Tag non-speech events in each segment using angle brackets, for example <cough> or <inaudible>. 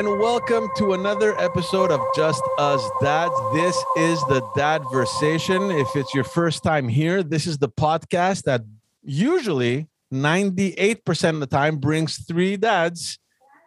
and welcome to another episode of Just Us Dads. This is the Dad Dadversation. If it's your first time here, this is the podcast that usually 98% of the time brings three dads.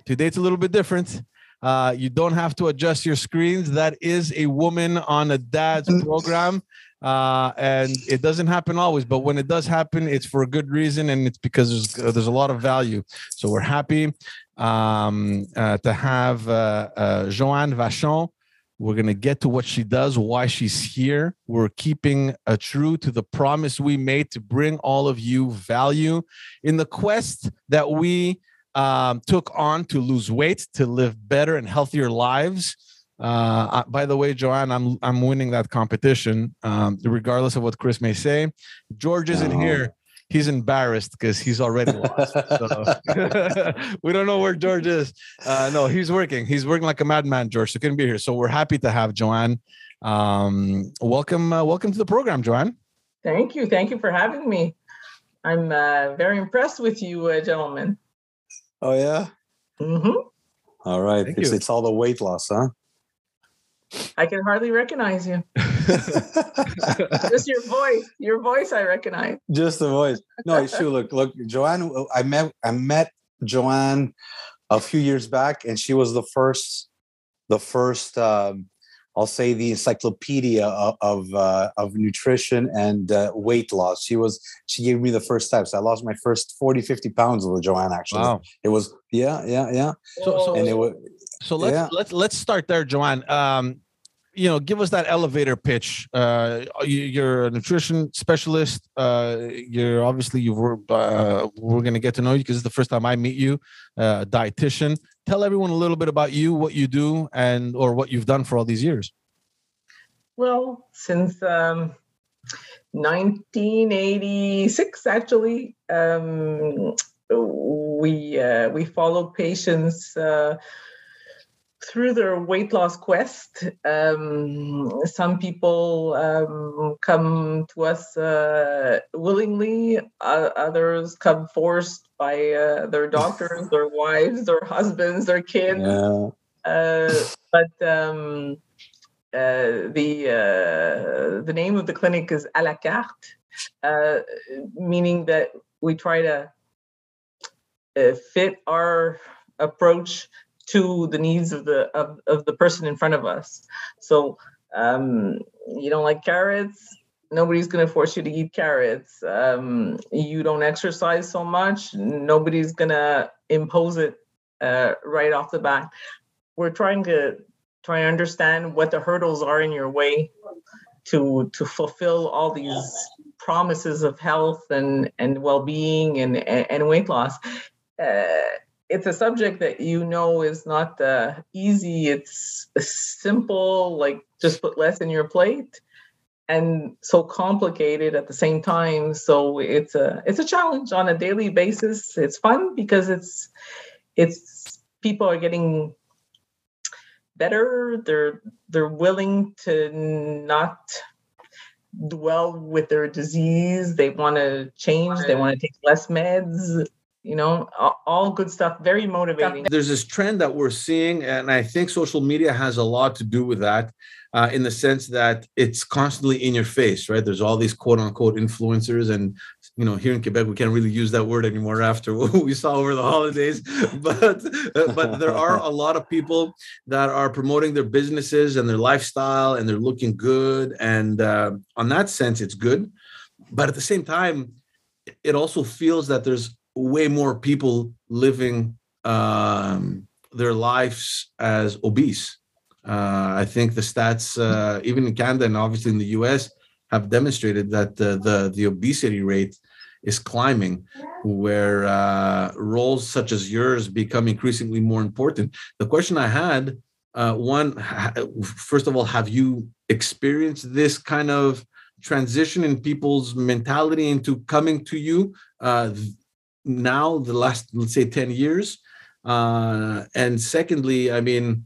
Today it's a little bit different. Uh, you don't have to adjust your screens. That is a woman on a dad's program. Uh, and it doesn't happen always, but when it does happen, it's for a good reason, and it's because there's uh, there's a lot of value. So we're happy um, uh, to have uh, uh, Johanne Vachon. We're gonna get to what she does, why she's here. We're keeping uh, true to the promise we made to bring all of you value in the quest that we um, took on to lose weight, to live better and healthier lives. Uh, by the way, Johanne, I'm I'm winning that competition, um, regardless of what Chris may say. George isn't No. here. He's embarrassed because he's already lost. So <laughs> we don't know where George is. Uh, no, he's working. He's working like a madman, George. So couldn't be here. So we're happy to have Johanne. Um, welcome, uh, welcome to the program, Johanne. Thank you. Thank you for having me. I'm uh, very impressed with you, uh, gentlemen. Oh yeah. Mm-hmm. All right. It's, it's all the weight loss, huh? I can hardly recognize you. <laughs> <laughs> Just your voice. Your voice, I recognize. Just the voice. No, it's true. Look, look, Johanne. I met I met Johanne a few years back, and she was the first, the first. Um, I'll say the encyclopedia of of, uh, of nutrition and uh, weight loss. She was. She gave me the first steps. I lost my first 40, 50 pounds with Johanne. Actually, it was. Yeah, yeah, yeah. So- so- And it was. So let's Yeah. let's let's start there, Johanne. Um, you know, give us that elevator pitch. Uh, you, you're a nutrition specialist. Uh, you're obviously you were uh, we're gonna get to know you because it's the first time I meet you, uh, dietitian. Tell everyone a little bit about you, what you do, and or what you've done for all these years. Well, since um, 1986, actually, um, we uh, we follow patients uh, through their weight loss quest. Um, some people um, come to us uh, willingly; uh, others come forced by uh, their doctors, their <laughs> wives, their husbands, their kids Yeah. uh, but um, uh, the uh, the name of the clinic is à la carte, uh, meaning that we try to uh, fit our approach to the needs of the of, of the person in front of us. So um, you don't like carrots. Nobody's going to force you to eat carrots. Um, you don't exercise so much. Nobody's going to impose it uh, right off the bat we're trying to try and understand what the hurdles are in your way to to fulfill all these promises of health and and well-being and and, weight loss uh, it's a subject that you know is not uh, easy. It's simple like just put less in your plate and so complicated at the same time. So it's a it's a challenge on a daily basis. It's fun because it's it's people are getting better. They're they're willing to not dwell with their disease. They want to change. They want to take less meds you know all, good stuff very motivating There's this trend that we're seeing, and I think social media has a lot to do with that. Uh, in the sense that it's constantly in your face, right? There's all these quote unquote influencers, and you know, here in Quebec, we can't really use that word anymore after <laughs> what we saw over the holidays. <laughs> But uh, but there are a lot of people that are promoting their businesses and their lifestyle, and they're looking good. And uh, on that sense, it's good. But at the same time, it also feels that there's way more people living um, their lives as obese. Uh, I think the stats, uh, even in Canada and obviously in the US, have demonstrated that the the, the obesity rate is climbing, where uh, roles such as yours become increasingly more important. The question I had, uh, one, first of all, have you experienced this kind of transition in people's mentality into coming to you uh, now, the last, let's say, 10 years? Uh, and secondly, I mean,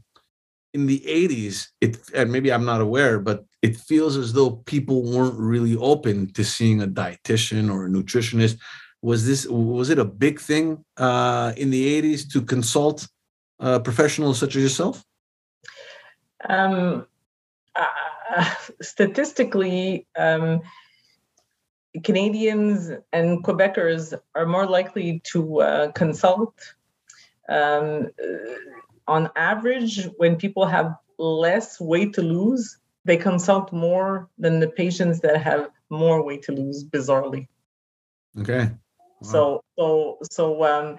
in the 80s, it and maybe I'm not aware, but it feels as though people weren't really open to seeing a dietitian or a nutritionist. Was this was it a big thing uh, in the 80s to consult uh, professionals such as yourself? Um, uh, statistically, um, Canadians and Quebecers are more likely to uh, consult. Um, on average, when people have less weight to lose, they consult more than the patients that have more weight to lose, bizarrely. Okay. Wow. So, so, so, um,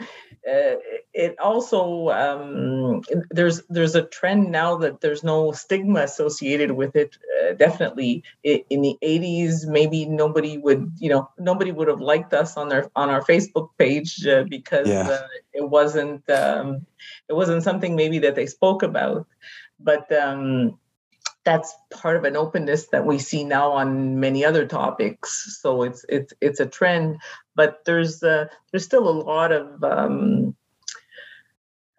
uh, it also um, there's there's a trend now that there's no stigma associated with it. Uh, definitely, it, in the 80s, maybe nobody would you know nobody would have liked us on their on our Facebook page uh, because yeah. Uh, it wasn't um, it wasn't something maybe that they spoke about, but. Um, that's part of an openness that we see now on many other topics. So it's it's it's a trend, but there's uh, there's still a lot of um,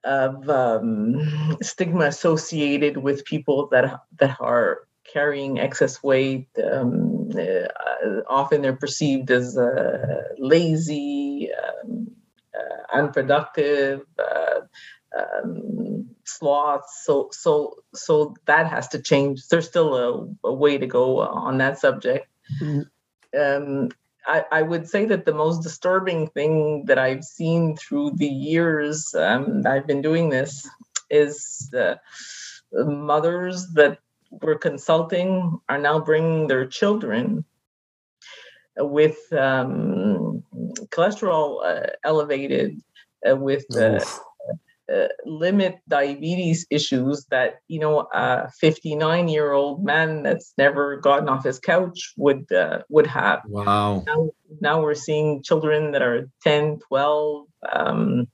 of um, stigma associated with people that that are carrying excess weight. Um, uh, often they're perceived as uh, lazy, um, uh, unproductive, uh, um, sloths. So so so that has to change. There's still a, a way to go on that subject. Mm-hmm. I, I, would say that the most disturbing thing that I've seen through the years um, I've been doing this is uh, mothers that were consulting are now bringing their children with um, cholesterol uh, elevated, uh, with uh, uh, limit diabetes issues that you know a 59 year old man that's never gotten off his couch would uh, would have. Wow. Now, now, we're seeing children that are 10 12 um,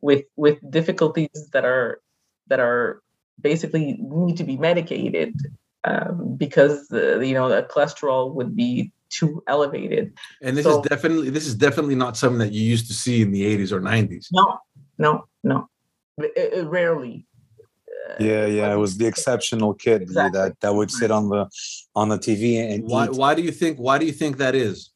with with difficulties that are that are basically need to be medicated um, because the, you know the cholesterol would be too elevated. And this so, is definitely this is definitely not something that you used to see in the 80s or 90s no no, no, it, it rarely. Uh, yeah, yeah, it was the exceptional kid exactly. that that would sit on the on the TV and why? Eat. Why do you think? Why do you think that is?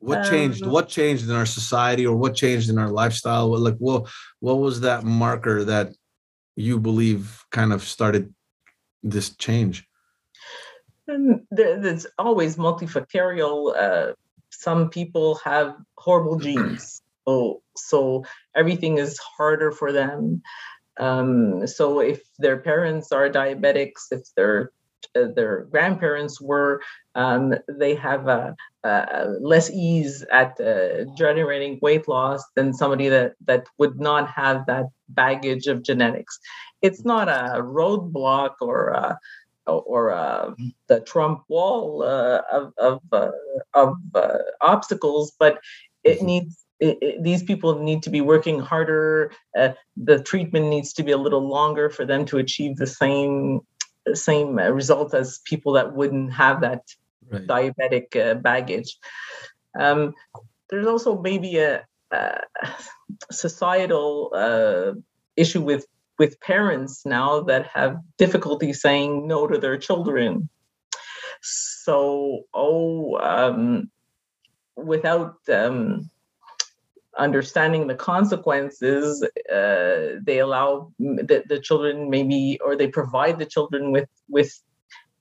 What changed? Um, what changed in our society, or what changed in our lifestyle? What, like, what what was that marker that you believe kind of started this change? And there's always multifactorial. Uh, some people have horrible genes so so everything is harder for them. Um, so if their parents are diabetics if their uh, their grandparents were um, they have a, a, less ease at uh, generating weight loss than somebody that that would not have that baggage of genetics. It's not a roadblock or a, or uh, the Trump wall uh, of of, uh, of uh, obstacles, but it mm-hmm. needs it, it, these people need to be working harder. Uh, the treatment needs to be a little longer for them to achieve the same same result as people that wouldn't have that right. diabetic uh, baggage. Um, there's also maybe a, a societal uh, issue with with parents now that have difficulty saying no to their children. So, oh, um, without um, understanding the consequences, uh, they allow the, the children maybe, or they provide the children with with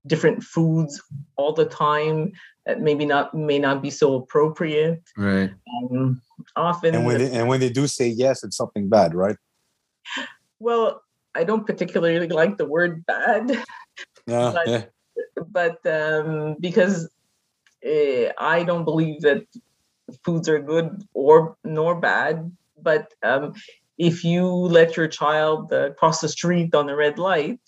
different foods all the time that maybe not may not be so appropriate. Right. Um, often, and when they, and when they do say yes, it's something bad, right? Well, I don't particularly like the word bad. Yeah. <laughs> but, yeah. but um, because uh, I don't believe that foods are good or nor bad, but um, if you let your child uh, cross the street on the red light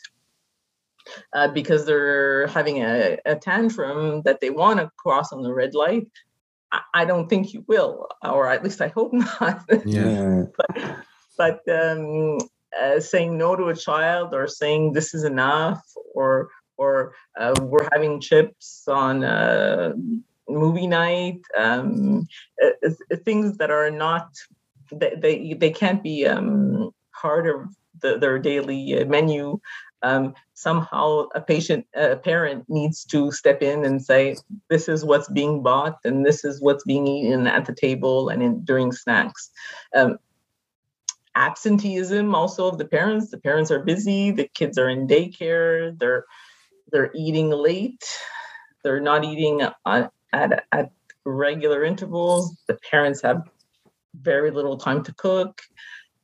uh, because they're having a, a, tantrum that they want to cross on the red light, I, I, don't think you will, or at least I hope <laughs> not. Yeah. but but um, uh, saying no to a child or saying this is enough or or uh, we're having chips on uh, movie night, um, uh, uh, things that are not they they, they can't be um, part of the, their daily uh, menu. Um, somehow a patient a parent needs to step in and say this is what's being bought and this is what's being eaten at the table and in, during snacks um, absenteeism also of the parents. The parents are busy. The kids are in daycare. They're they're eating late. They're not eating at, at, at regular intervals. The parents have very little time to cook.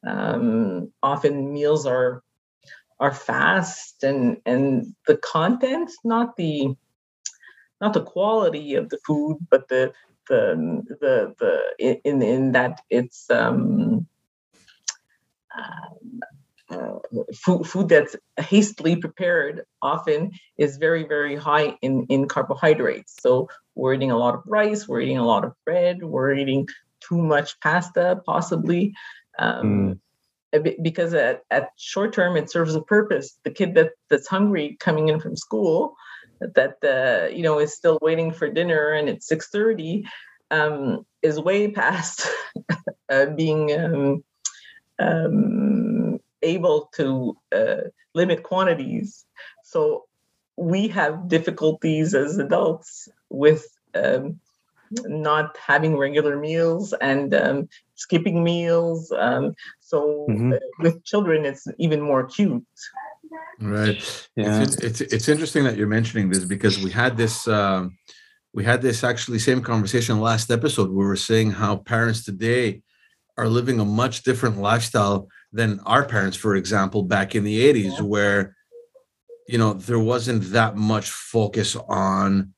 Um, often meals are are fast and and the content, not the not the quality of the food, but the the the the in in that it's um, uh, food food that's hastily prepared often is very very high in in carbohydrates. So we're eating a lot of rice, we're eating a lot of bread, we're eating too much pasta possibly. Um, mm. Because at, at short term, it serves a purpose. The kid that, that's hungry coming in from school, that uh, you know is still waiting for dinner and it's 6:30, um, is way <laughs> past uh, being um, um, able to uh, limit quantities. So we have difficulties as adults with um, not having regular meals and um, skipping meals. Um, so mm-hmm. uh, with children, it's even more acute. Right. Yeah. It's, it's, it's interesting that you're mentioning this because we had this um, we had this actually same conversation last episode where we we're saying how parents today are living a much different lifestyle than our parents, for example, back in the 80s, yeah. where you know there wasn't that much focus on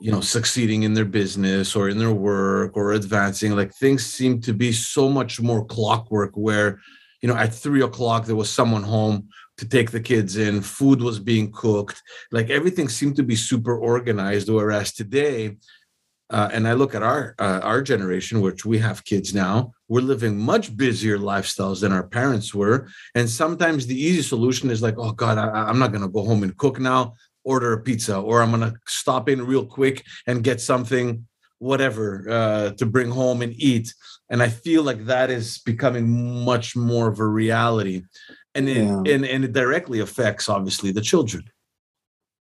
you know succeeding in their business or in their work or advancing like things seem to be so much more clockwork where you know at three o'clock there was someone home to take the kids in food was being cooked like everything seemed to be super organized whereas today uh, and i look at our uh, our generation which we have kids now we're living much busier lifestyles than our parents were. And sometimes the easy solution is like oh god I, i'm not going to go home and cook now. Order a pizza or i'm going to stop in real quick and get something whatever uh, to bring home and eat. And i feel like that is becoming much more of a reality. And it, yeah. and, and it directly affects obviously the children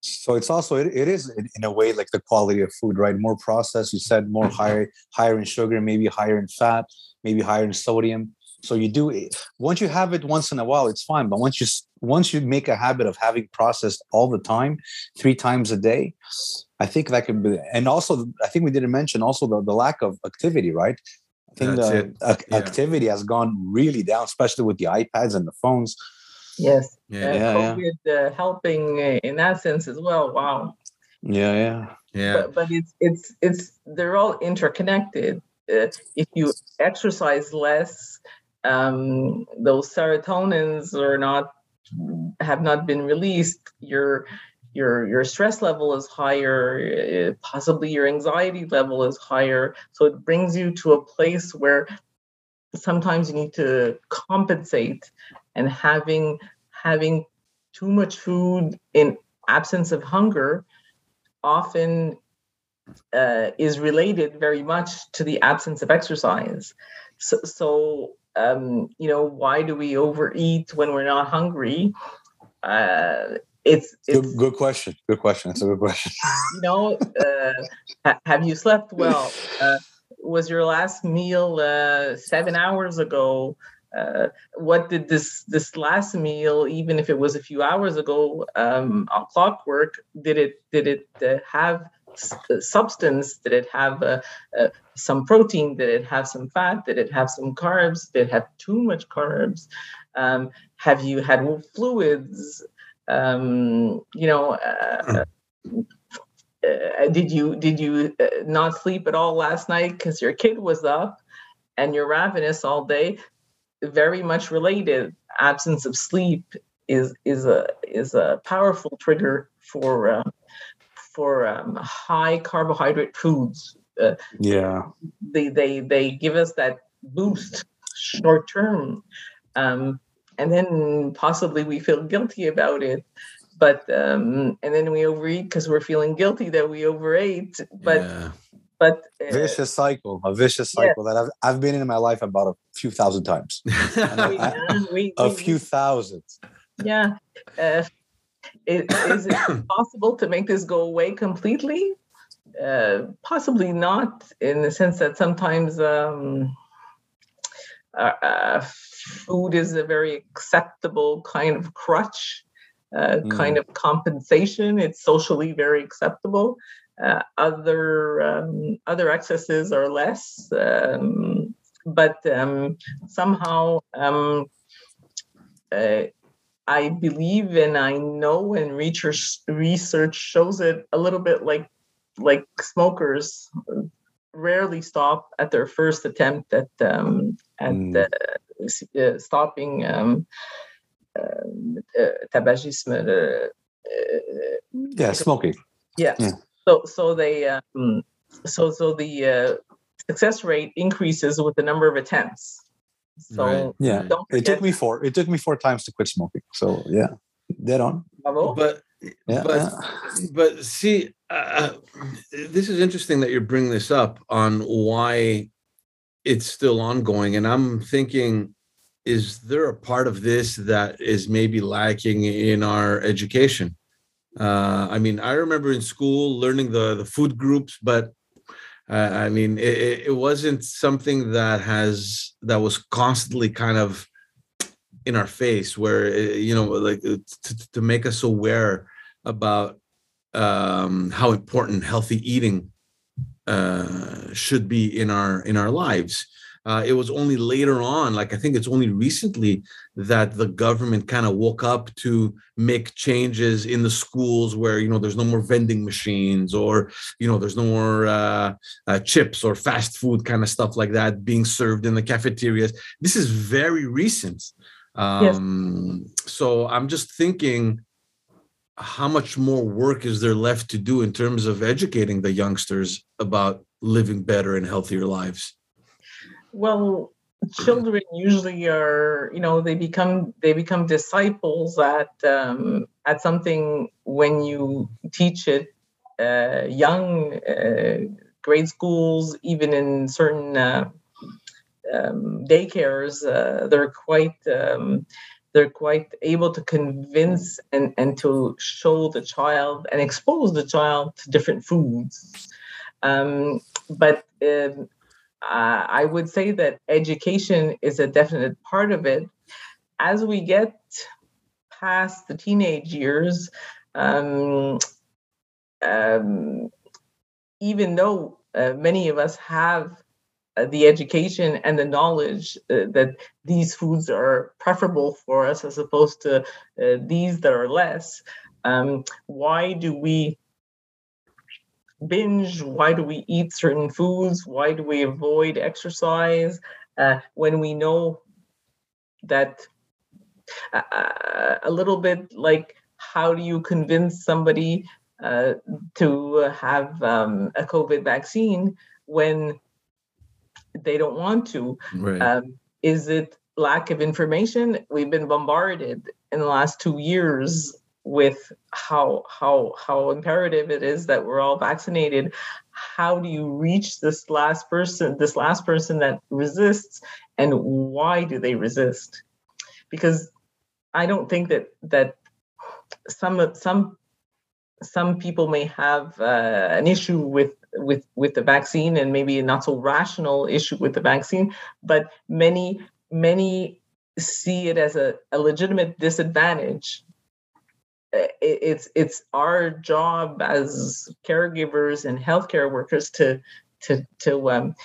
so it's also it, it is in a way like the quality of food right? More processed you said more mm-hmm. higher higher in sugar maybe higher in fat maybe higher in sodium. So you do it. once you have it once in a while it's fine. But once you once you make a habit of having processed all the time three times a day i think that could be and also i think we didn't mention also the, the lack of activity right? I think That's the yeah. activity has gone really down especially with the ipads and the phones yes yeah, uh, yeah COVID, yeah. Uh, helping in that sense as well wow yeah yeah yeah but, but it's it's it's they're all interconnected uh, if you exercise less um, those serotonins are not have not been released, your your your stress level is higher, eh, possibly your anxiety level is higher. So it brings you to a place where sometimes you need to compensate and having having too much food in absence of hunger often uh, is related very much to the absence of exercise. So, so um, you know, why do we overeat when we're not hungry? Uh, it's, it's good, good, question. Good question. That's a good question. <laughs> You know, uh, have you slept well? Uh, was your last meal uh, seven hours ago? Uh, what did this this last meal, even if it was a few hours ago, um, on clockwork, did it did it uh, have substance? Did it have uh, uh, some protein? Did it have some fat? Did it have some carbs? Did it have too much carbs? Um, have you had fluids? Um, you know, uh, uh, did you did you uh, not sleep at all last night because your kid was up and you're ravenous all day? Very much related. Absence of sleep is is a is a powerful trigger for uh, for um, high carbohydrate foods. Uh, yeah, they they they give us that boost short term, um, and then possibly we feel guilty about it. But um, and then we overeat because we're feeling guilty that we overate. But yeah. But uh, vicious cycle, a vicious cycle that I've I've been in my life about a few thousand times. <laughs> I, we, a we, few thousand. Yeah. Uh, is, is it <coughs> possible to make this go away completely? Uh, possibly not, in the sense that sometimes um, a, a, food is a very acceptable kind of crutch, uh, Mm. kind of compensation. It's socially very acceptable. Uh, other um, other excesses are less, um, but um, somehow um, uh, I believe and I know, and research research shows it a little bit like like smokers rarely stop at their first attempt at um, at Mm. uh, uh, stopping um, uh, tabagisme. Uh, uh, Yeah, smoking. yeah. Yeah. So so they um, so so the uh, success rate increases with the number of attempts. So Right. Yeah. don't It took me four. It took me four times to quit smoking. So yeah, dead on. Bravo. But Yeah. but yeah. but see, uh, this is interesting that you're bringing this up on why it's still ongoing, and I'm thinking, is there a part of this that is maybe lacking in our education? Uh, I mean, I remember in school learning the the food groups, but uh, I mean, it, it wasn't something that has that was constantly kind of in our face, where uh, you know, like uh, to, to make us aware about um, how important healthy eating uh, should be in our in our lives. Uh, it was only later on, like I think it's only recently that the government kind of woke up to make changes in the schools where you know there's no more vending machines or you know there's no more uh, uh, chips or fast food kind of stuff like that being served in the cafeterias. This is very recent. Um, So I'm just thinking how much more work is there left to do in terms of educating the youngsters about living better and healthier lives? Well children usually are you know they become they become disciples at um, at something when you teach it uh, young uh, grade schools even in certain uh, um, daycares uh, they're quite um, they're quite able to convince and, and to show the child and expose the child to different foods. Um, but um, uh, I would say that education is a definite part of it. As we get past the teenage years, um, um, even though uh, many of us have uh, the education and the knowledge uh, that these foods are preferable for us as opposed to uh, these that are less, um, why do we binge? Why do we eat certain foods? Why do we avoid exercise uh, when we know that uh, uh, a little bit like how do you convince somebody uh, to have um, a COVID vaccine when they don't want to? Right. Um, is it lack of information? We've been bombarded in the last two years with how how how imperative it is that we're all vaccinated. How do you reach this last person, this last person that resists, and why do they resist? Because I don't think that that some some some people may have uh, an issue with with with the vaccine and maybe a not so rational issue with the vaccine but many many see it as a, a legitimate disadvantage it's it's our job as caregivers and healthcare workers to to to um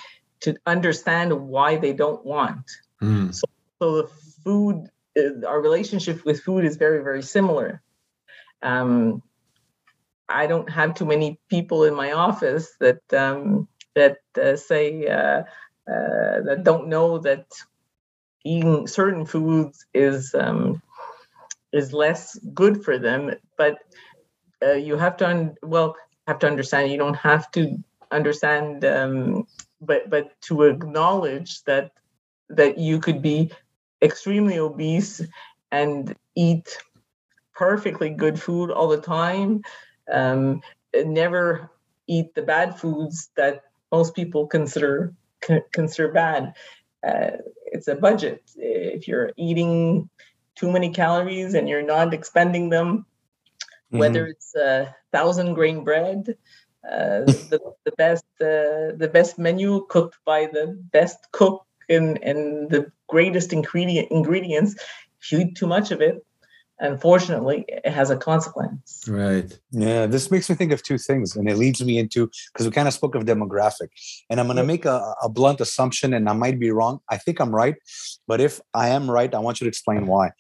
to understand why they don't want Mm. so the food uh, our relationship with food is very very similar um i don't have too many people in my office that um that uh, say uh, uh that don't know that eating certain foods is um is less good for them but uh, you have to un- well have to understand you don't have to understand um but but to acknowledge that that you could be extremely obese and eat perfectly good food all the time um, never eat the bad foods that most people consider c- consider bad. Uh, it's a budget. If you're eating too many calories and you're not expending them whether it's a thousand grain bread uh, <laughs> the, the best uh, the best menu cooked by the best cook and and the greatest ingredient ingredients. If you eat too much of it, unfortunately, it has a consequence. Right. Yeah, this makes me think of two things, and it leads me into because we kind of spoke of demographic, and I'm going to make a, a blunt assumption, and I might be wrong. I think I'm right, but if I am right, I want you to explain why.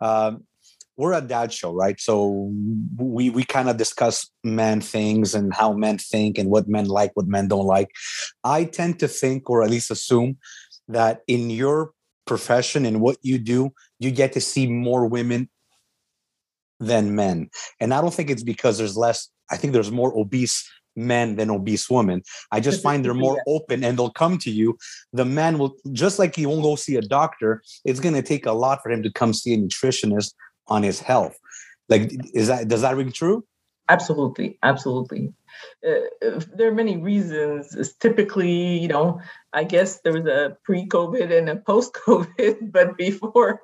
Um, we're a dad show, right? So we we kind of discuss men things and how men think and what men like, what men don't like. I tend to think, or at least assume, that in your profession and what you do, you get to see more women than men. And I don't think it's because there's less, I think there's more obese men than obese women. I just find they're more open and they'll come to you. The man will, just like he won't go see a doctor, it's going to take a lot for him to come see a nutritionist on his health. Like, is that, does that ring true? Absolutely. Absolutely. Uh, there are many reasons. It's typically, you know, I guess there was a pre-COVID and a post-COVID, <laughs> but before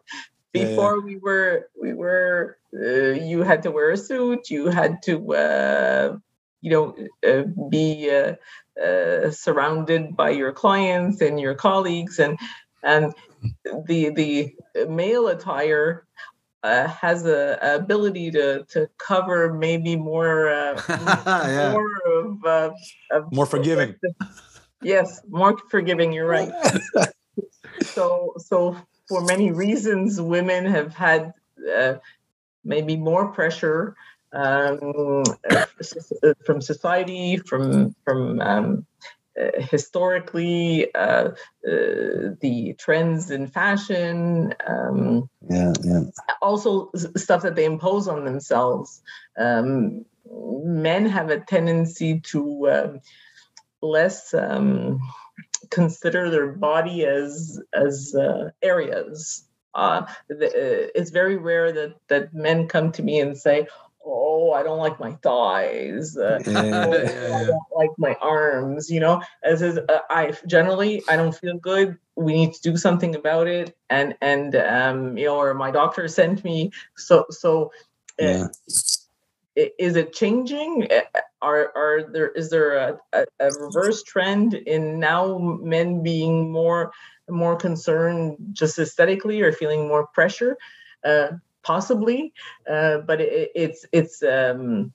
before yeah, we were we were uh, you had to wear a suit you had to uh, you know uh, be uh, uh, surrounded by your clients and your colleagues and and the the male attire uh, has a, a, ability to to cover maybe more <laughs> yeah. more of, of more forgiving. <laughs> Yes more forgiving you're right. <laughs> So so for many reasons, women have had uh, maybe more pressure um, from society, from from um, uh, historically uh, uh the trends in fashion. Um, yeah, yeah. Also, stuff that they impose on themselves. Um, men have a tendency to um, less um, consider their body as as uh, areas. Uh, the, uh, it's very rare that that men come to me and say, "Oh, I don't like my thighs. Uh, yeah, oh, I don't <laughs> like my arms." You know, as is, uh, I generally I don't feel good. We need to do something about it, and and um, you know, or my doctor sent me. So so. Uh, yeah is it changing? Are are there is there a, a, a, reverse trend in now men being more more concerned just aesthetically or feeling more pressure? Uh, possibly, uh, but it, it's it's um,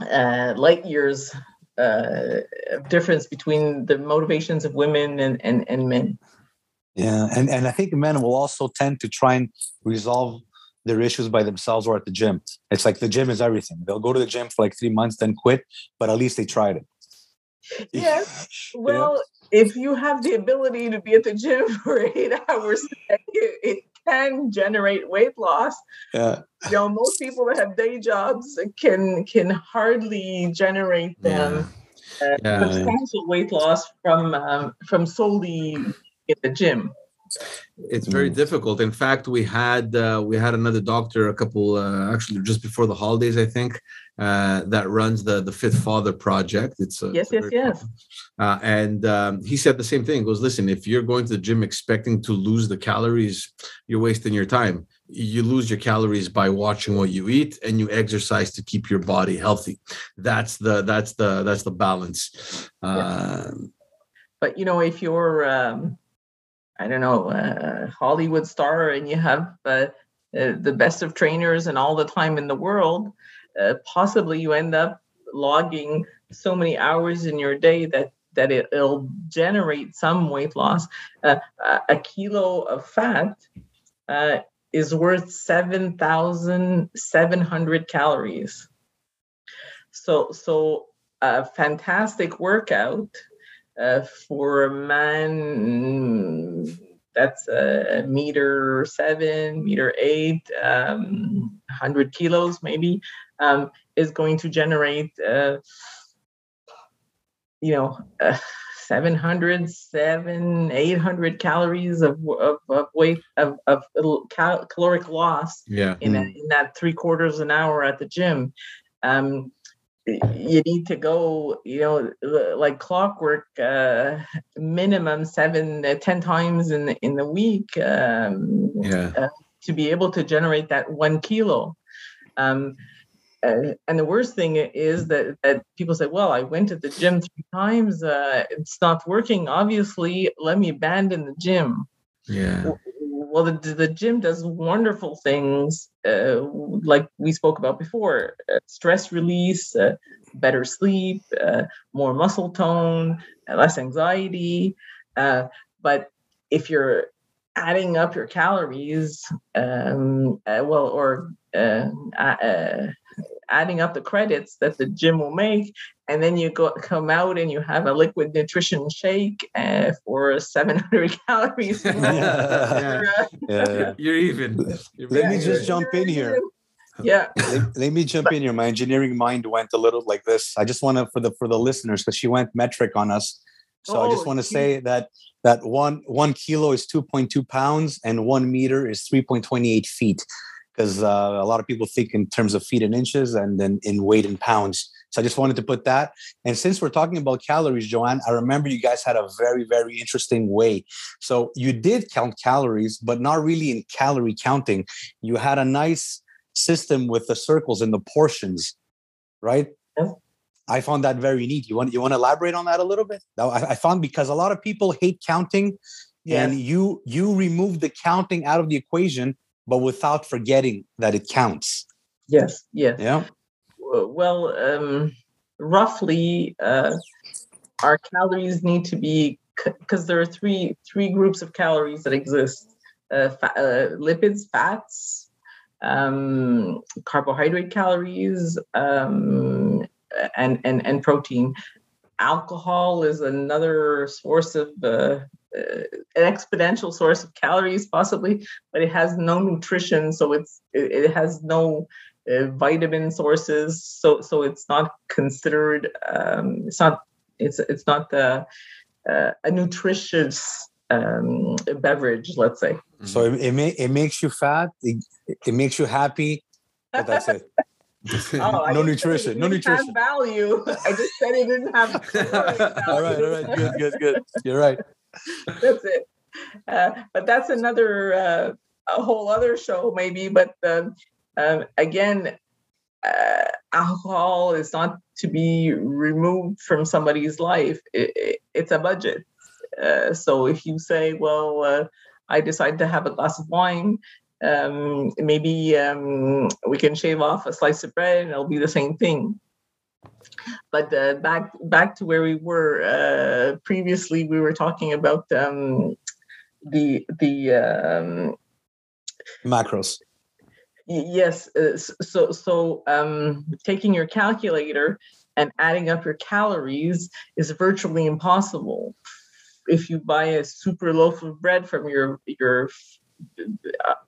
uh, light years uh, difference between the motivations of women and, and, and men. Yeah, and, and I think men will also tend to try and resolve their issues by themselves or at the gym. It's like the gym is everything. They'll go to the gym for like three months, then quit, but at least they tried it. Yes. <laughs> Well, yeah. if you have the ability to be at the gym <laughs> for eight hours it can generate weight loss. Yeah. You know, most people that have day jobs can can hardly generate them yeah. Uh, yeah. substantial weight loss from um, from solely in the gym it's very mm. difficult. In fact we had uh, we had another doctor a couple uh, actually just before the holidays i think uh, that runs the the fit father project. It's a, yes it's yes yes. uh, and um, he said the same thing. He goes listen if you're going to the gym expecting to lose the calories you're wasting your time. You lose your calories by watching what you eat and you exercise to keep your body healthy. That's the that's the that's the balance. Yes. Um, but you know if you're um I don't know, Hollywood star and you have uh, uh, the best of trainers and all the time in the world, uh, possibly you end up logging so many hours in your day that that it, will generate some weight loss. Uh, a kilo of fat uh, is worth 7,700 calories. So, so a fantastic workout uh, for a man that's a meter seven, meter eight, um, 100 kilos maybe, um, is going to generate, uh, you know, uh, 700, 7, 800 calories of, of, of weight, of, of cal- caloric loss yeah. in, mm. a, in that three quarters an hour at the gym. Um, you need to go you know like clockwork uh, minimum seven uh, ten times in the, in the week um, yeah. uh, to be able to generate that one kilo um, uh, and the worst thing is that that people say, "Well, I went to the gym three times. Uh, it's not working. Obviously, let me abandon the gym." Yeah. Well, the, the gym does wonderful things, uh, like we spoke about before: uh, stress release, uh, better sleep, uh, more muscle tone, less anxiety. but if you're adding up your calories, um, well, or adding up the credits that the gym will make and then you go come out and you have a liquid nutrition shake uh, for 700 <laughs> calories. <laughs> Yeah. yeah. you're even. You're let me just jump in here. <laughs> Yeah. Let, let, me jump in here. My engineering mind went a little like this. I just want to for the for the listeners because she went metric on us. So oh, i just oh, want to say that that one one kilo is 2.2 pounds and one meter is 3.28 feet because uh, a lot of people think in terms of feet and inches and then in weight and pounds. So I just wanted to put that. And since we're talking about calories, Johanne, I remember you guys had a very, very interesting way. So you did count calories, but not really in calorie counting. You had a nice system with the circles and the portions, right? Yeah. I found that very neat. You want you want to elaborate on that a little bit? I, I found because a lot of people hate counting, yes. and you you remove the counting out of the equation but without forgetting that it counts. Yes, yes. Yeah. Well, um, roughly, uh, our calories need to be because there are three three groups of calories that exist: uh, fa- uh, lipids, fats, um, carbohydrate calories, um, and and and protein. Alcohol is another source of uh, uh, an exponential source of calories possibly but it has no nutrition so it's it, it has no uh, vitamin sources so so it's not considered um, it's not it's it's not the uh, a nutritious um, beverage let's say. So it, it, may, it makes you fat it, it makes you happy but that's it <laughs> oh, no nutrition. No nutrition. value. I just said it didn't have. <laughs> all right. All right. Good. Good. Good. You're right. that's it. Uh, but that's another uh, a whole other show maybe. But um, um, again, uh, alcohol is not to be removed from somebody's life. It, it, it's a budget. Uh, so if you say, well, uh, I decide to have a glass of wine. Um, maybe um, we can shave off a slice of bread and it'll be the same thing but uh, back back to where we were uh, previously, we were talking about um, the the um, macros. Yes, uh, so so um, taking your calculator and adding up your calories is virtually impossible. If you buy a super loaf of bread from your your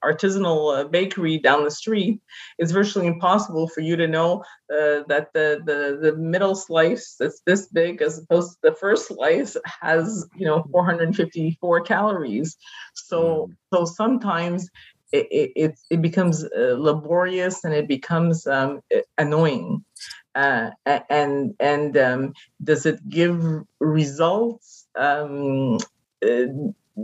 artisanal uh, bakery down the street, it's virtually impossible for you to know uh, that the, the the middle slice that's this big as opposed to the first slice has you know 454 calories. So mm. so sometimes it it, it becomes uh, laborious and it becomes um, annoying. Uh, and and um, does it give results? Um, uh,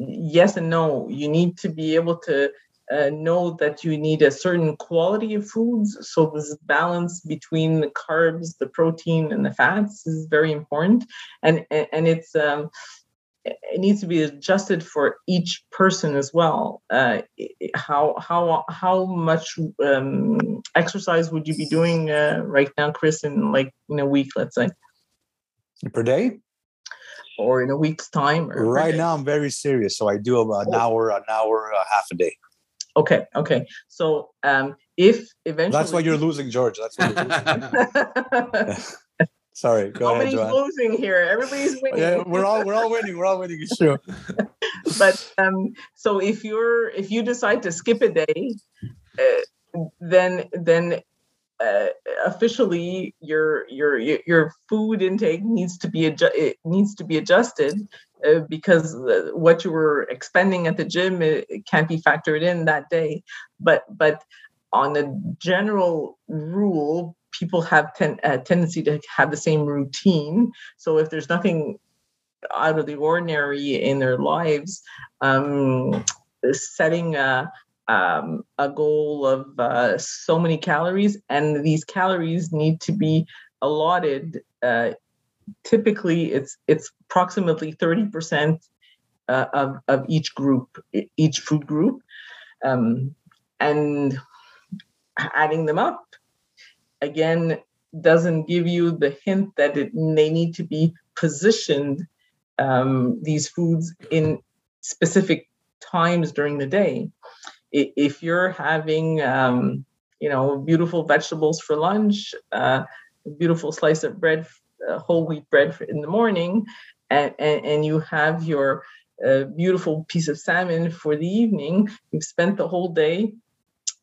yes and no. You need to be able to uh, know that you need a certain quality of foods. So this balance between the carbs, the protein, and the fats is very important, and and it's um, it needs to be adjusted for each person as well. Uh, how how how much um, exercise would you be doing uh, right now, Chris? In like in a week, let's say per day or in a week's time? right now, I'm very serious. So I do about an oh. hour, an hour, a half a day. Okay. Okay. So um, if eventually. That's why you're losing, George. That's why you're losing. <laughs> <laughs> Sorry. Go Nobody's ahead, losing here. Everybody's <laughs> winning. Yeah, we're all we're all winning. We're all winning. It's true. but um, so if you're if you decide to skip a day, uh, then then uh, officially your your your food intake needs to be adju- it needs to be adjusted uh, because what you were expending at the gym it, it, can't be factored in that day. But but on a general rule people have ten, a tendency to have the same routine. So if there's nothing out of the ordinary in their lives um, setting a um, a goal of uh, so many calories, and these calories need to be allotted. Uh, typically, it's it's approximately thirty percent uh, of of each group, each food group, um, and adding them up again doesn't give you the hint that it, they need to be positioned um, these foods in specific times during the day. If you're having, um, you know, beautiful vegetables for lunch, uh, a beautiful slice of bread, uh, whole wheat bread in the morning, and, and, and you have your uh, beautiful piece of salmon for the evening, you've spent the whole day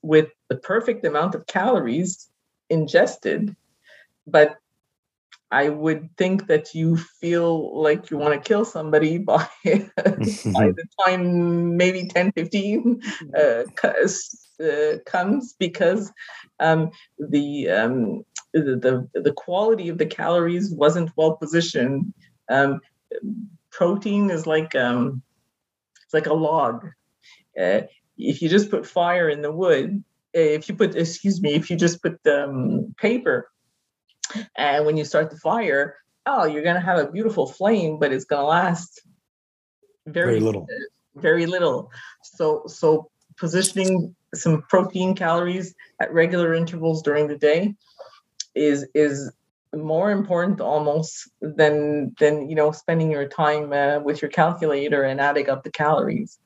with the perfect amount of calories ingested, but I would think that you feel like you want to kill somebody <laughs> by, by the <laughs> time maybe 10, 15 uh, uh, comes because um, the, um, the, the, the quality of the calories wasn't well positioned. Um, protein is like um, it's like a log. Uh, if you just put fire in the wood, if you put excuse me, if you just put um, paper and when you start the fire, oh, you're going to have a beautiful flame, but it's going to last very, very little. Very little. So, so positioning some protein calories at regular intervals during the day is is more important almost than than you know spending your time uh, with your calculator and adding up the calories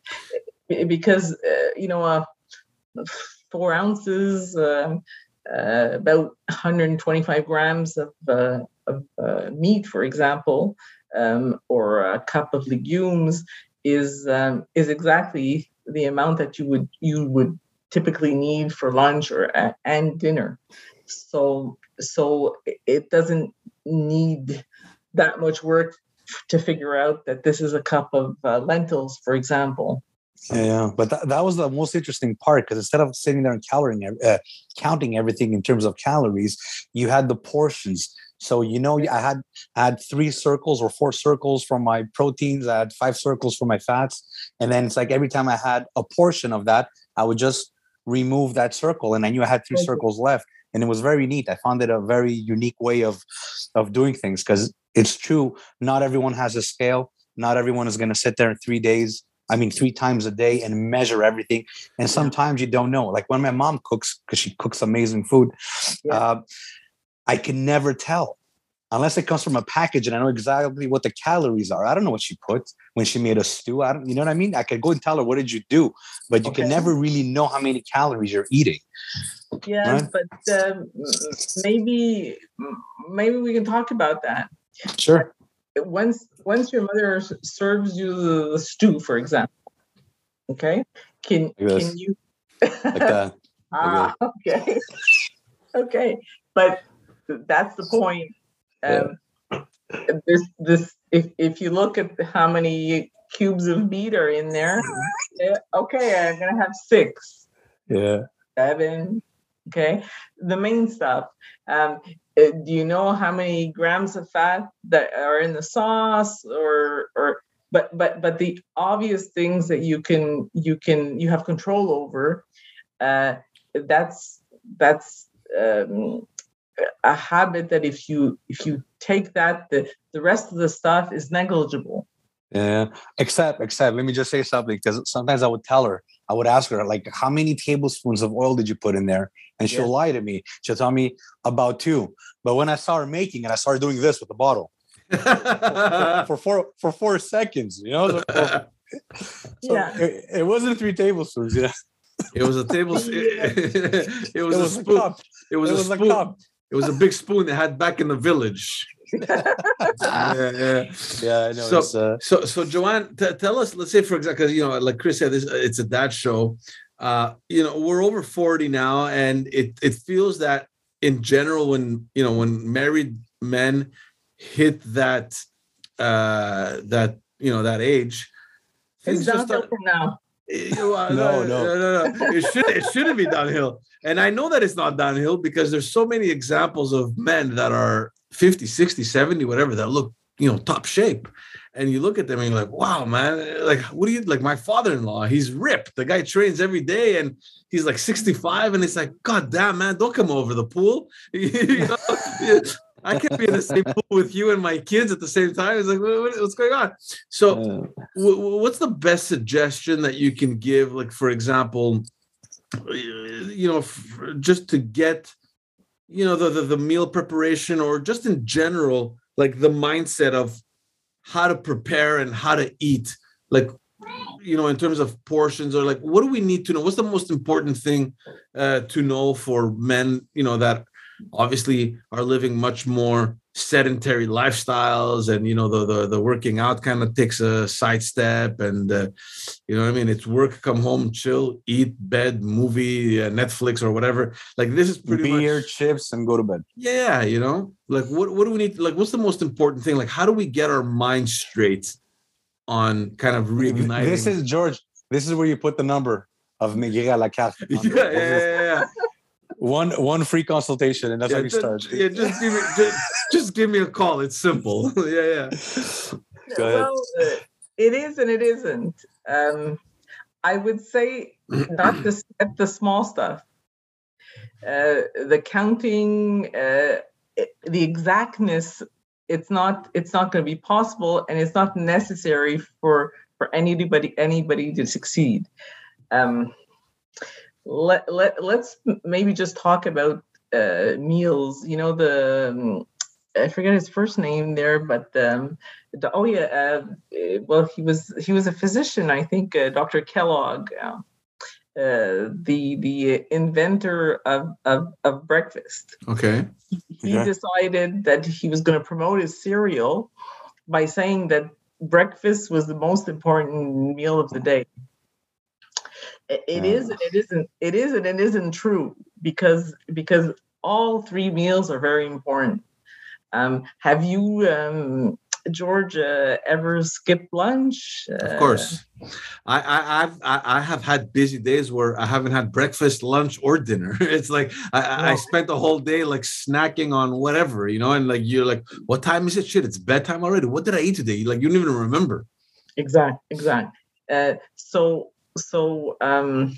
because uh, you know uh, four ounces um, uh, about 125 grams of, uh, of uh, meat, for example, um, or a cup of legumes is um, is exactly the amount that you would you would typically need for lunch or and dinner. So so it doesn't need that much work to figure out that this is a cup of uh, lentils, for example. Yeah, yeah. but that, that was the most interesting part because instead of sitting there and caloring, uh, counting everything in terms of calories, you had the portions. So you know, I had I had three circles or four circles for my proteins. I had five circles for my fats, and then it's like every time I had a portion of that, I would just remove that circle, and I knew I had three circles left. And it was very neat. I found it a very unique way of of doing things because it's true. Not everyone has a scale. Not everyone is going to sit there in three days I mean, three times a day and measure everything. And sometimes you don't know. Like when my mom cooks, because she cooks amazing food, yeah. uh, I can never tell unless it comes from a package and I know exactly what the calories are. I don't know what she put when she made a stew. I don't, you know what I mean? I could go and tell her, what did you do? But you okay. can never really know how many calories you're eating. Yeah, right? but um, maybe, maybe we can talk about that. Sure once once your mother serves you the stew, for example, okay, can like can you like that? <laughs> ah, okay, <laughs> okay, but that's the point. Um, yeah. This this if if you look at how many cubes of meat are in there, <laughs> okay, I'm gonna have six. Yeah. Seven. Okay. The main stuff. Um, do you know how many grams of fat that are in the sauce or or but but but the obvious things that you can you can you have control over uh, that's that's um, a habit that if you if you take that the the rest of the stuff is negligible. Yeah except except let me just say something because sometimes i would tell her i would ask her like how many tablespoons of oil did you put in there and she'll lie to me. She'll tell me about two. But when I saw her making it, I started doing this with the bottle for, <laughs> for, four for four seconds. You know, so, <laughs> so yeah. It, it, wasn't three tablespoons. Yeah, it was a tablespoon. <laughs> It, it, was a spoon. It was, it was a spoon. A it was a big spoon they had back in the village. <laughs> yeah, yeah, yeah. I know. So, uh... so, so, Johanne, t- tell us. Let's say, for example, you know, like Chris said, this it's a dad show uh, you know, we're over 40 now, and it it feels that in general, when you know, when married men hit that uh that you know that age, things just start, now. <laughs> no, no, no, no, no. It should it shouldn't be downhill. And I know that it's not downhill because there's so many examples of men that are 50, 60, 70, whatever, that look, you know, top shape and you look at them and you're like, wow, man, like what do you like? My father-in-law, he's ripped. The guy trains every day and he's like 65, and it's like, God damn, man, don't come over the pool. <laughs> you know? I can't be in the same pool with you and my kids at the same time. It's like, what, what's going on? So, w- what's the best suggestion that you can give? Like, for example, you know, just to get, you know, the, the the meal preparation, or just in general, like the mindset of how to prepare and how to eat, like you know, in terms of portions, or like what do we need to know? What's the most important thing uh, to know for men, you know, that obviously are living much more sedentary lifestyles and you know the the, the working out kind of takes a sidestep and uh, you know i mean? It's work come home chill eat bed movie uh, netflix or whatever. Like this is pretty beer much, chips and go to bed. Yeah you know? Like what what do we need like what's the most important thing? Like how do we get our mind straight on kind of reigniting this is george this is where you put the number of Maigrir à la carte yeah, yeah, yeah, yeah one one free consultation and that's yeah, how you just, start. yeah just give me just, just, give me a call. It's simple. <laughs> Yeah yeah. Well uh, it is and it isn't. Um i would say not to skip the small stuff uh the counting uh the exactness it's not it's not going to be possible and it's not necessary for for anybody anybody to succeed. Um let, let let's maybe just talk about uh, meals. You know the um, I forget his first name there, but um, the, oh yeah, uh, well he was he was a physician, I think, uh, Dr. Kellogg, uh, the the inventor of, of, of breakfast. Okay. He yeah. decided that he was going to promote his cereal by saying that breakfast was the most important meal of the day. It, it is and it isn't. It is and it isn't true because because all three meals are very important. Um, have you, um, George, uh, ever skipped lunch? Uh, of course, I, I I've I, have had busy days where I haven't had breakfast, lunch, or dinner. <laughs> It's like I, I spent the whole day like snacking on whatever, you know, and like you're like, what time is it? Shit, it's bedtime already. What did I eat today? Like you don't even remember. Exact, exact. Uh, so so um,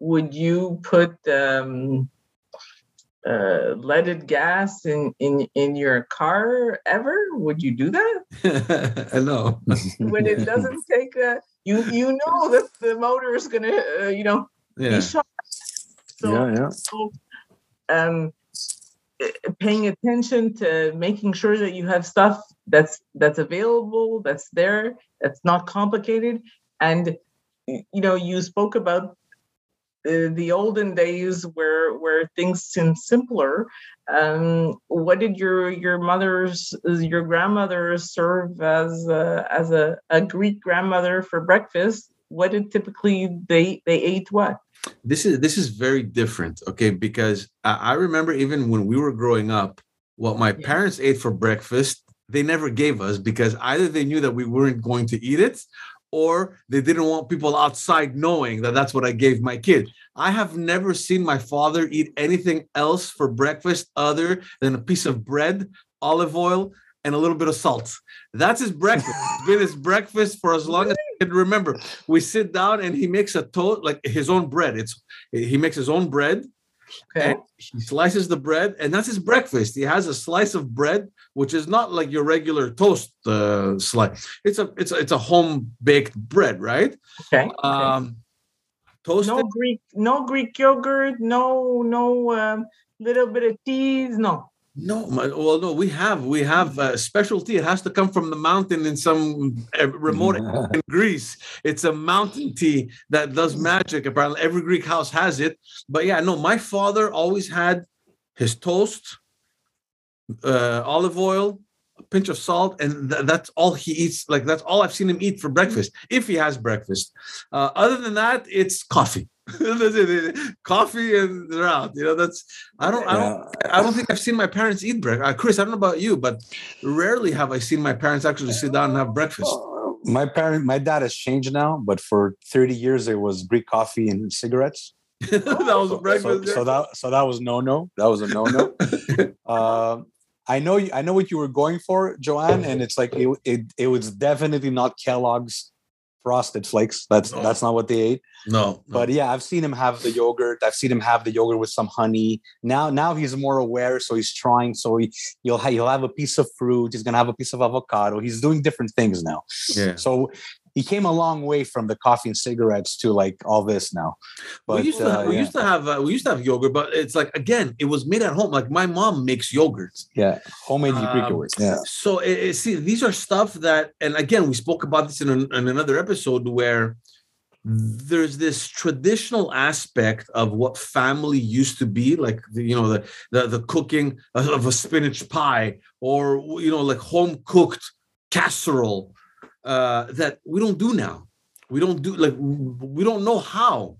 would you put um, uh, leaded gas in, in in your car ever? Would you do that? <laughs> no. when it doesn't <laughs> take a, you you know that the motor is gonna uh, you know yeah. be shot. So, yeah, yeah. So, um, eh, paying attention to making sure that you have stuff that's that's available, that's there, that's not complicated, and you know, you spoke about uh, the olden days where where things seemed simpler. Um, what did your your mother's your grandmother serve as a, as a, a Greek grandmother for breakfast? What did typically they they ate what? This is this is very different, okay? Because I, I remember even when we were growing up, what my yeah. parents ate for breakfast, they never gave us because either they knew that we weren't going to eat it or they didn't want people outside knowing that that's what I gave my kid. I have never seen my father eat anything else for breakfast other than a piece of bread, olive oil, and a little bit of salt. That's his breakfast. <laughs> it's been his breakfast for as long as I can remember. We sit down and he makes a toast, like his own bread. It's he makes his own bread Okay. he slices the bread, and that's his breakfast. He has a slice of bread, which is not like your regular toast uh, slice. It's a it's a, it's a home baked bread, right? Okay. Um, toasted. No Greek, no Greek yogurt, no no um, little bit of cheese, no. No, well, no, we have we have a specialty. It has to come from the mountain in some eh, remote <laughs> in Greece. It's a mountain tea that does magic. Apparently, every Greek house has it. But yeah, no, my father always had his toast, uh, olive oil, a pinch of salt, and th- that's all he eats. Like that's all I've seen him eat for breakfast, if he has breakfast. Uh, other than that, it's coffee. <laughs> Coffee and they're out. You know, that's I don't I don't I don't think I've seen my parents eat breakfast. Uh, Chris, I don't know about you, but rarely have I seen my parents actually sit down and have breakfast. My parent, my dad has changed now, but for 30 years it was Greek coffee and cigarettes. <laughs> that was so, breakfast. So, so, that so that was no no. That was a no no. <laughs> uh, I know you, I know what you were going for, Johanne, and it's like it it, it was definitely not Kellogg's frosted flakes. That's No. that's not what they ate. No, no. But yeah, I've seen him have the yogurt. I've seen him have the yogurt with some honey. Now now he's more aware, so he's trying. So he he'll ha- he'll have a piece of fruit. He's gonna have a piece of avocado. He's doing different things now. yeah. So he came a long way from the coffee and cigarettes to like all this now. But we used to uh, have, we yeah. used to have uh, we used to have yogurt, but it's like again, it was made at home. Like my mom makes yogurt. yeah, homemade Um, Greek yogurt. Yeah. So it, it- see, these are stuff that, and again, we spoke about this in, an, in another episode where there's this traditional aspect of what family used to be, like the, you know the the, the cooking of of a spinach pie, or you know like home cooked casserole uh, that we don't do now. We don't do like we don't know how,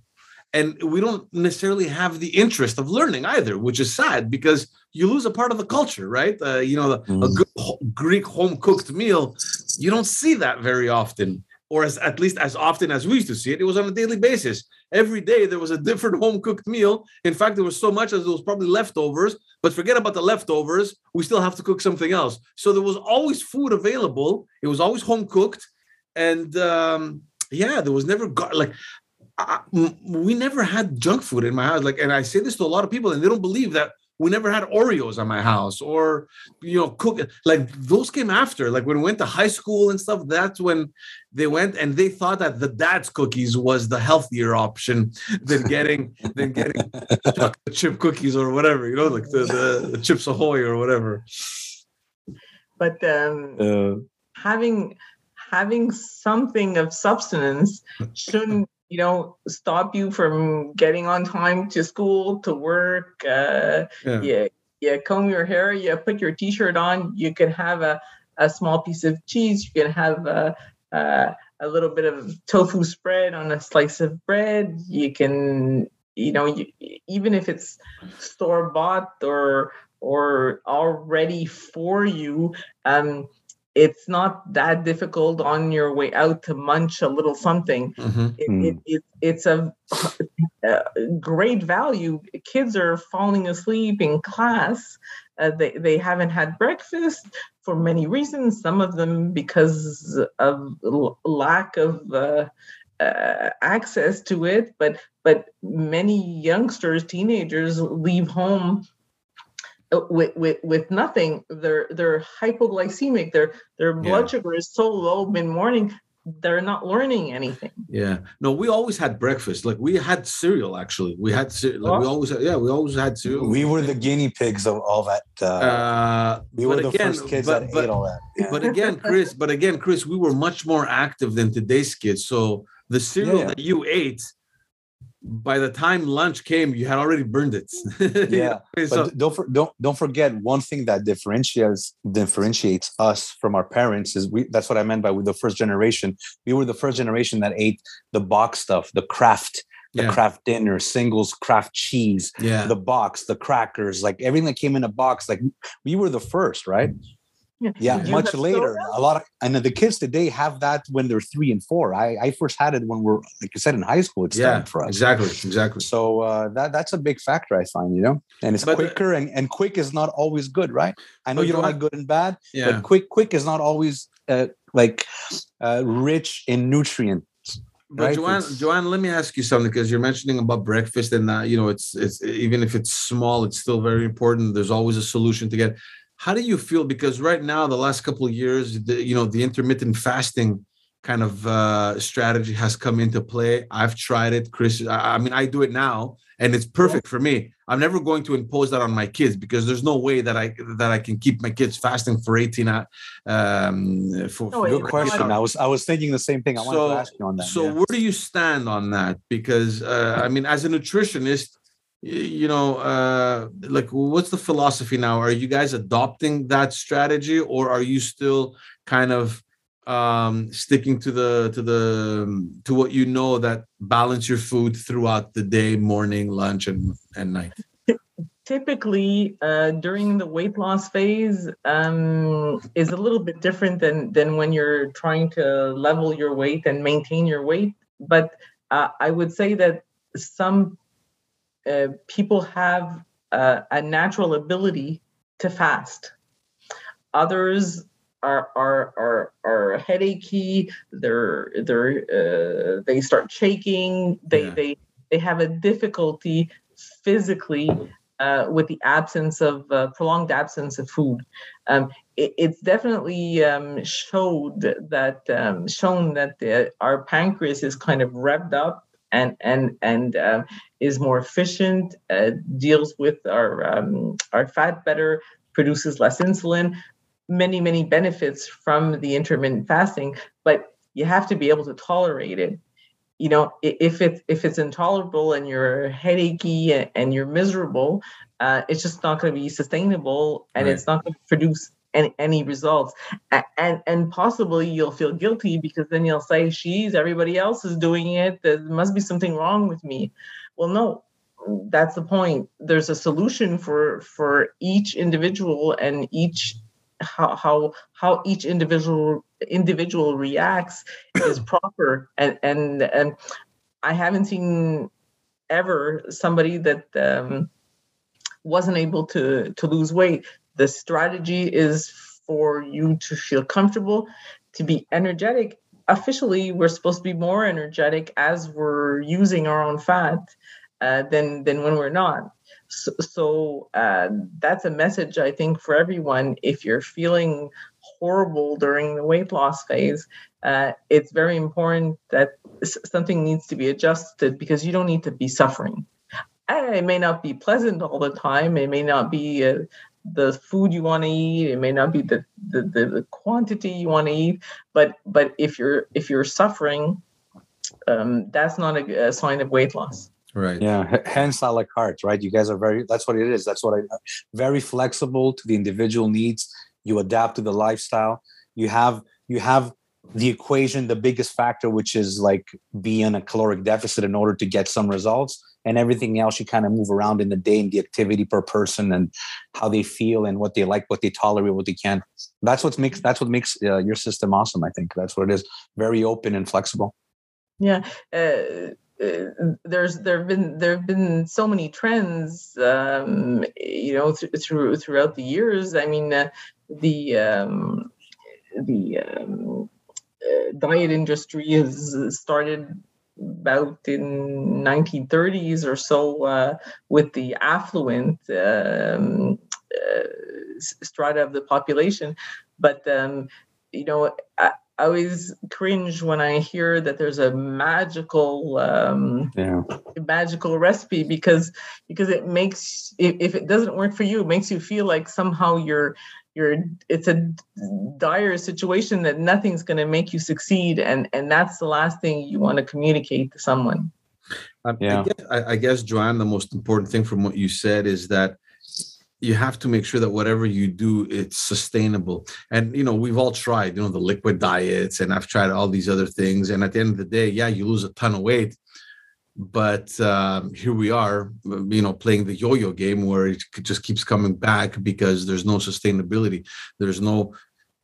and we don't necessarily have the interest of learning either, which is sad because you lose a part of the culture, right? Uh, you know, the, a Mm. good ho- Greek home cooked meal, you don't see that very often, or as at least as often as we used to see it. It was on a daily basis. Every day there was a different <laughs> home cooked meal. In fact, there was so much as there was probably leftovers. But forget about the leftovers. We still have to cook something else. So there was always food available. It was always home cooked, and um, yeah, there was never gar- like we never had junk food in my house. Like, and I say this to a lot of people, and they don't believe that we never had Oreos at my house or you know cook like those came after. Like when we went to high school and stuff, that's when they went and they thought that the dad's cookies was the healthier option than getting than getting <laughs> chocolate chip cookies or whatever, you know, like the, the, the chips ahoy or whatever. But um, Uh, having having something of substance shouldn't you know stop you from getting on time to school to work uh Yeah. you, you comb your hair you put your t-shirt on. You can have a, a small piece of cheese. You can have a, a, a little bit of tofu spread on a slice of bread. You can you know you, even if it's store bought or or already for you um it's not that difficult on your way out to munch a little something Mhm. it, Hmm. it, it, it's a, <laughs> a great value. Kids are falling asleep in class. Uh, they, they haven't had breakfast for many reasons, some of them because of l- lack of uh, uh, access to it. But, but many youngsters, teenagers leave home with, with with nothing they're they're hypoglycemic their their blood Yeah. sugar is so low mid morning they're not learning anything Yeah. No, we always had breakfast. Like we had cereal actually. We had cere- like we always had, yeah, we always had cereal. we were the guinea pigs of all that. Uh, uh we were the again, first kids but, that but, ate all that. Yeah. but again, Chris, but again, Chris, we were much more active than today's kids. So the cereal yeah. that you ate, by the time lunch came, you had already burned it. <laughs> Yeah, but so, don't for, don't don't forget one thing that differentiates differentiates us from our parents is we. That's what I meant by with the first generation. We were the first generation that ate the box stuff, the Kraft, the yeah, Kraft dinner, singles, Kraft cheese, yeah. the box, the crackers, like everything that came in a box. Like we were the first, right? Yeah, you much later. A lot of and the kids today have that when they're three and four. I I first had it when we're like you said in high school. It yeah, for us. exactly, exactly. So uh, that that's a big factor, I find, you know, and it's But, quicker and, and quick is not always good, right? I know you don't like good and bad, Yeah. but quick quick is not always uh, like uh, rich in nutrient. But right? Johanne, Johanne, let me ask you something because you're mentioning about breakfast and uh, you know it's it's even if it's small, it's still very important. There's always a solution to get. How do you feel? Because right now, the last couple of years, the, you know, the intermittent fasting kind of uh, strategy has come into play. I've tried it, Chris. I, I mean, I do it now, and it's perfect for me. I'm never going to impose that on my kids because there's no way that I that I can keep my kids fasting for 18 hours. Um, for, No, for Good question. I was I was thinking the same thing. I wanted So- to ask you on that. so yeah. where do you stand on that? Because uh, I mean, as a nutritionist, y- you know, uh, like what's the philosophy now? Are you guys adopting that strategy, or are you still kind of um sticking to the to the to what you know that balance your food throughout the day morning lunch and and night typically uh, during the weight loss phase um, is a little bit different than than when you're trying to level your weight and maintain your weight but uh, i would say that some uh, people have uh, a natural ability to fast others are are are are headachy. They're they're uh, they start shaking. They yeah. they they have a difficulty physically uh, with the absence of uh, prolonged absence of food. Um, it, it's definitely um, showed that um, shown that the, our pancreas is kind of revved up and and and uh, is more efficient, uh, deals with our um, our fat better, produces less insulin. Many many benefits from the intermittent fasting, but you have to be able to tolerate it you know if it's if it's intolerable and you're headachy and you're miserable uh, it's just not going to be sustainable and right. it's not going to produce any, any results. And and possibly you'll feel guilty because then you'll say she's everybody else is doing it. There must be something wrong with me. Well no that's the point. There's a solution for for each individual and each how how how each individual individual reacts <coughs> is proper. And and and i haven't seen ever somebody that um, wasn't able to to lose weight the strategy is for you to feel comfortable to be energetic officially we're supposed to be more energetic as we're using our own fat uh, than than when we're not so, so uh, that's a message I think for everyone. If you're feeling horrible during the weight loss phase, uh, it's very important that something needs to be adjusted because you don't need to be suffering. it may not be pleasant all the time. It may not be uh, the food you want to eat. It may not be the, the, the, the quantity you want to eat. But but if you're if you're suffering, um, that's not a, a sign of weight loss. Right. Yeah. Hence a la carte, right? You guys are very, that's what it is. That's what I, very flexible to the individual needs. You adapt to the lifestyle. You have, you have the equation, the biggest factor, which is like be in a caloric deficit in order to get some results and everything else you kind of move around in the day and the activity per person and how they feel and what they like what they tolerate what they can't. That's what makes that's what makes uh, your system awesome i think. That's what it is. Very open and flexible. Yeah uh, uh, there's there have been there have been so many trends um, you know th- through throughout the years. I mean uh, the um, the um, uh, diet industry has started about in 1930s or so uh, with the affluent um, uh, strata of the population. But um, you know I always cringe when I hear that there's a magical um, yeah. magical recipe because because it makes if, if it doesn't work for you, it makes you feel like somehow you're you're it's a dire situation that nothing's going to make you succeed and and that's the last thing you want to communicate to someone um, yeah. I guess, I, I guess Johanne the most important thing from what you said is that you have to make sure that whatever you do it's sustainable. And you know we've all tried you know the liquid diets and i've tried all these other things and at the end of the day yeah you lose a ton of weight but um, here we are you know playing the yo-yo game where it just keeps coming back because there's no sustainability. There's no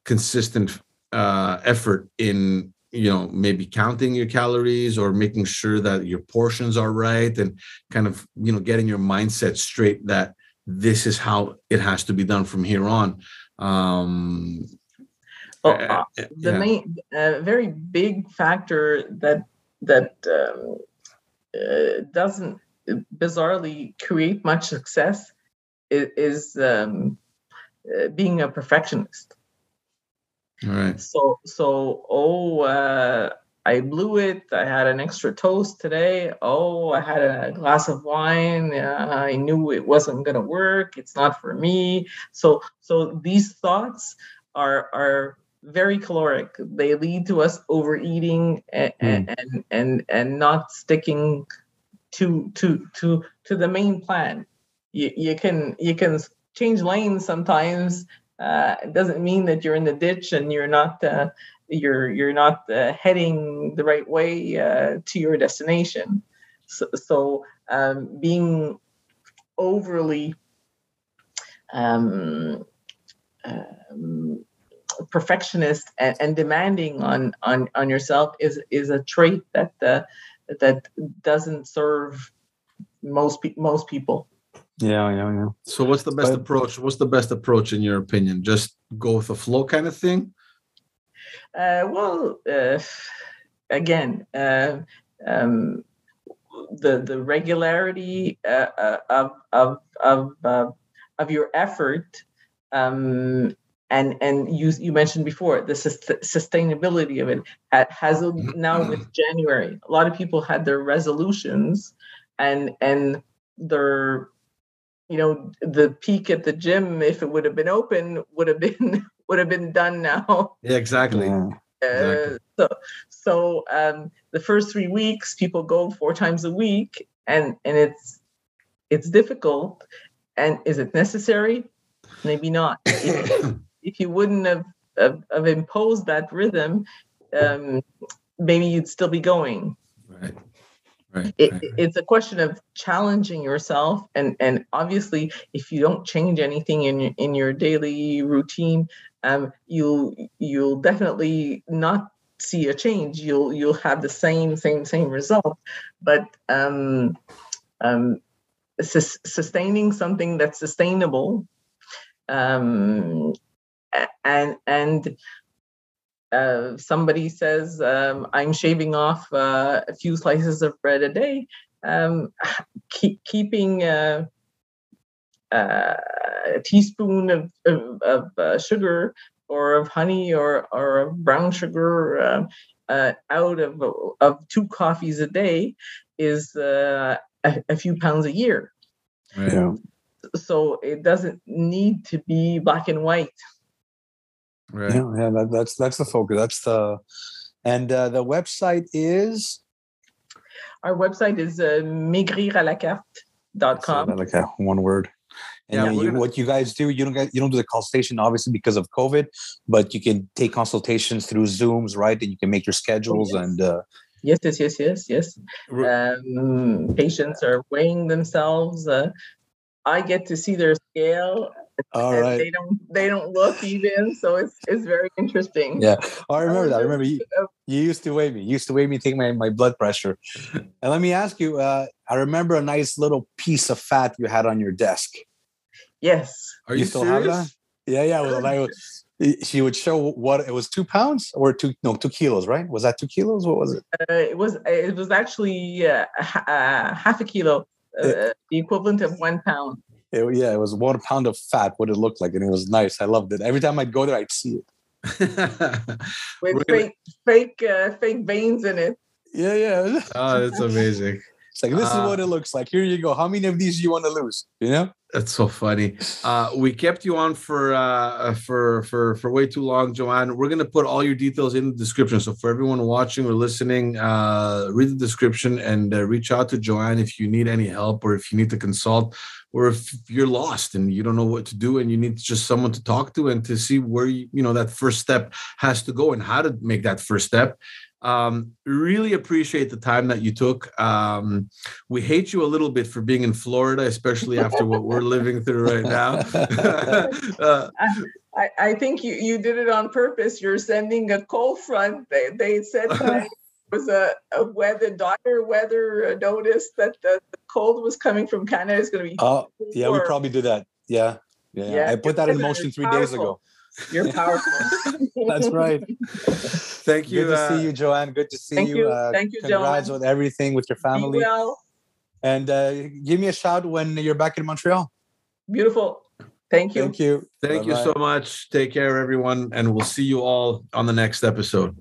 consistent uh, effort in you know maybe counting your calories or making sure that your portions are right and kind of you know getting your mindset straight that this is how it has to be done from here on. Um, well, uh, uh the yeah. main, uh, very big factor that that um, uh, doesn't bizarrely create much success is, is um, uh, being a perfectionist. All right. So so oh uh, I blew it. I had an extra toast today. Oh, I had a glass of wine. Uh, I knew it wasn't going to work. It's not for me. So, so these thoughts are are very caloric. They lead to us overeating and mm. and, and and not sticking to to to to the main plan. You, you can you can change lanes sometimes. Uh, it doesn't mean that you're in the ditch and you're not uh, you're you're not uh, heading the right way uh, to your destination. So, so um, being overly um, um, perfectionist and, and, demanding on, on on yourself is is a trait that uh, that doesn't serve most pe- most people. Yeah, yeah, yeah. So what's the best But- approach? What's the best approach in your opinion? Just go with the flow kind of thing? Uh, well, uh, again, uh, um, the the regularity of of of of your effort, um, and and you you mentioned before the sus- sustainability of it has now with January. A lot of people had their resolutions, and and their you know the peak at the gym if it would have been open would have been <laughs> would have been done now Yeah, exactly. Yeah. Exactly. uh, so so um, the first three weeks people go four times a week and and it's it's difficult and is it necessary maybe not if, <coughs> if you wouldn't have, have, have imposed that rhythm um, maybe you'd still be going right. Right. it, right, right. it's a question of challenging yourself and and obviously if you don't change anything in your in your daily routine um you'll you'll definitely not see a change. You'll you'll have the same same same result. But um um sus- sustaining something that's sustainable um and and uh, somebody says um, I'm shaving off uh, a few slices of bread a day, um, keep, keeping uh, uh, a teaspoon of, of, of uh, sugar or of honey or, or of brown sugar uh, uh, out of, of two coffees a day is uh, a, a few pounds a year. Yeah. So it doesn't need to be black and white. right. Yeah, yeah, that, that's that's the focus. That's the and uh, the website is Our website is uh, maigriralacarte.com. like a one word. And Yeah, you- gonna- what you guys do, you don't get you don't do the consultation obviously because of COVID, but you can take consultations through Zooms, right? And you can make your schedules yes. and uh, Yes, yes, yes, yes, yes. Um, patients are weighing themselves. Uh, I get to see their scale. all and right. They don't. They don't look even. So it's it's very interesting. Yeah. Oh, I remember that. I remember remember you, you used to weigh me. You used to weigh me, take my, my blood pressure. And let me ask you, uh, I remember a nice little piece of fat you had on your desk. Yes. Are you, still have that? Yeah, yeah. Well, I, she would show what it was two pounds or two no two kilos, right? Was that two kilos? What was it? Uh, it was. It was actually uh, uh, half a kilo, uh, the equivalent of one pound. It- yeah, it was one pound of fat. What it looked like, and it was nice. I loved it. Every time I'd go there, I'd see it. <laughs> with We're gonna- fake fake uh, fake veins in it. Yeah, yeah. oh, that's amazing. It's like this is Uh, what it looks like. Here you go. How many of these do you want to lose? You know? That's so funny. Uh, we kept you on for uh, for for for way too long, Johanne. We're gonna put all your details in the description. So for everyone watching or listening, uh, read the description and uh, reach out to Johanne if you need any help or if you need to consult or if you're lost and you don't know what to do and you need just someone to talk to and to see where you, you know that first step has to go and how to make that first step. Um, really appreciate the time that you took. Um, we hate you a little bit for being in Florida, especially after what we're living through right now. <laughs> uh, <laughs> I, I think you, you did it on purpose. You're sending a cold front. They, they said that <laughs> it was a, a weather, dire weather uh, notice that the, the cold was coming from Canada. It's going to be. Oh, yeah, we probably do that. Yeah. Yeah. Yeah, I put that in motion three days ago. You're powerful. That's right. thank you. Good to uh, see you, Johanne. Good to see Thank you. you. Uh, Thank you, congrats Johanne. with everything with your Be family. well. And uh, give me a shout when you're back in Montreal. Beautiful. Thank you. Thank you. Thank you Bye-bye. so much. Take care, everyone, and we'll see you all on the next episode.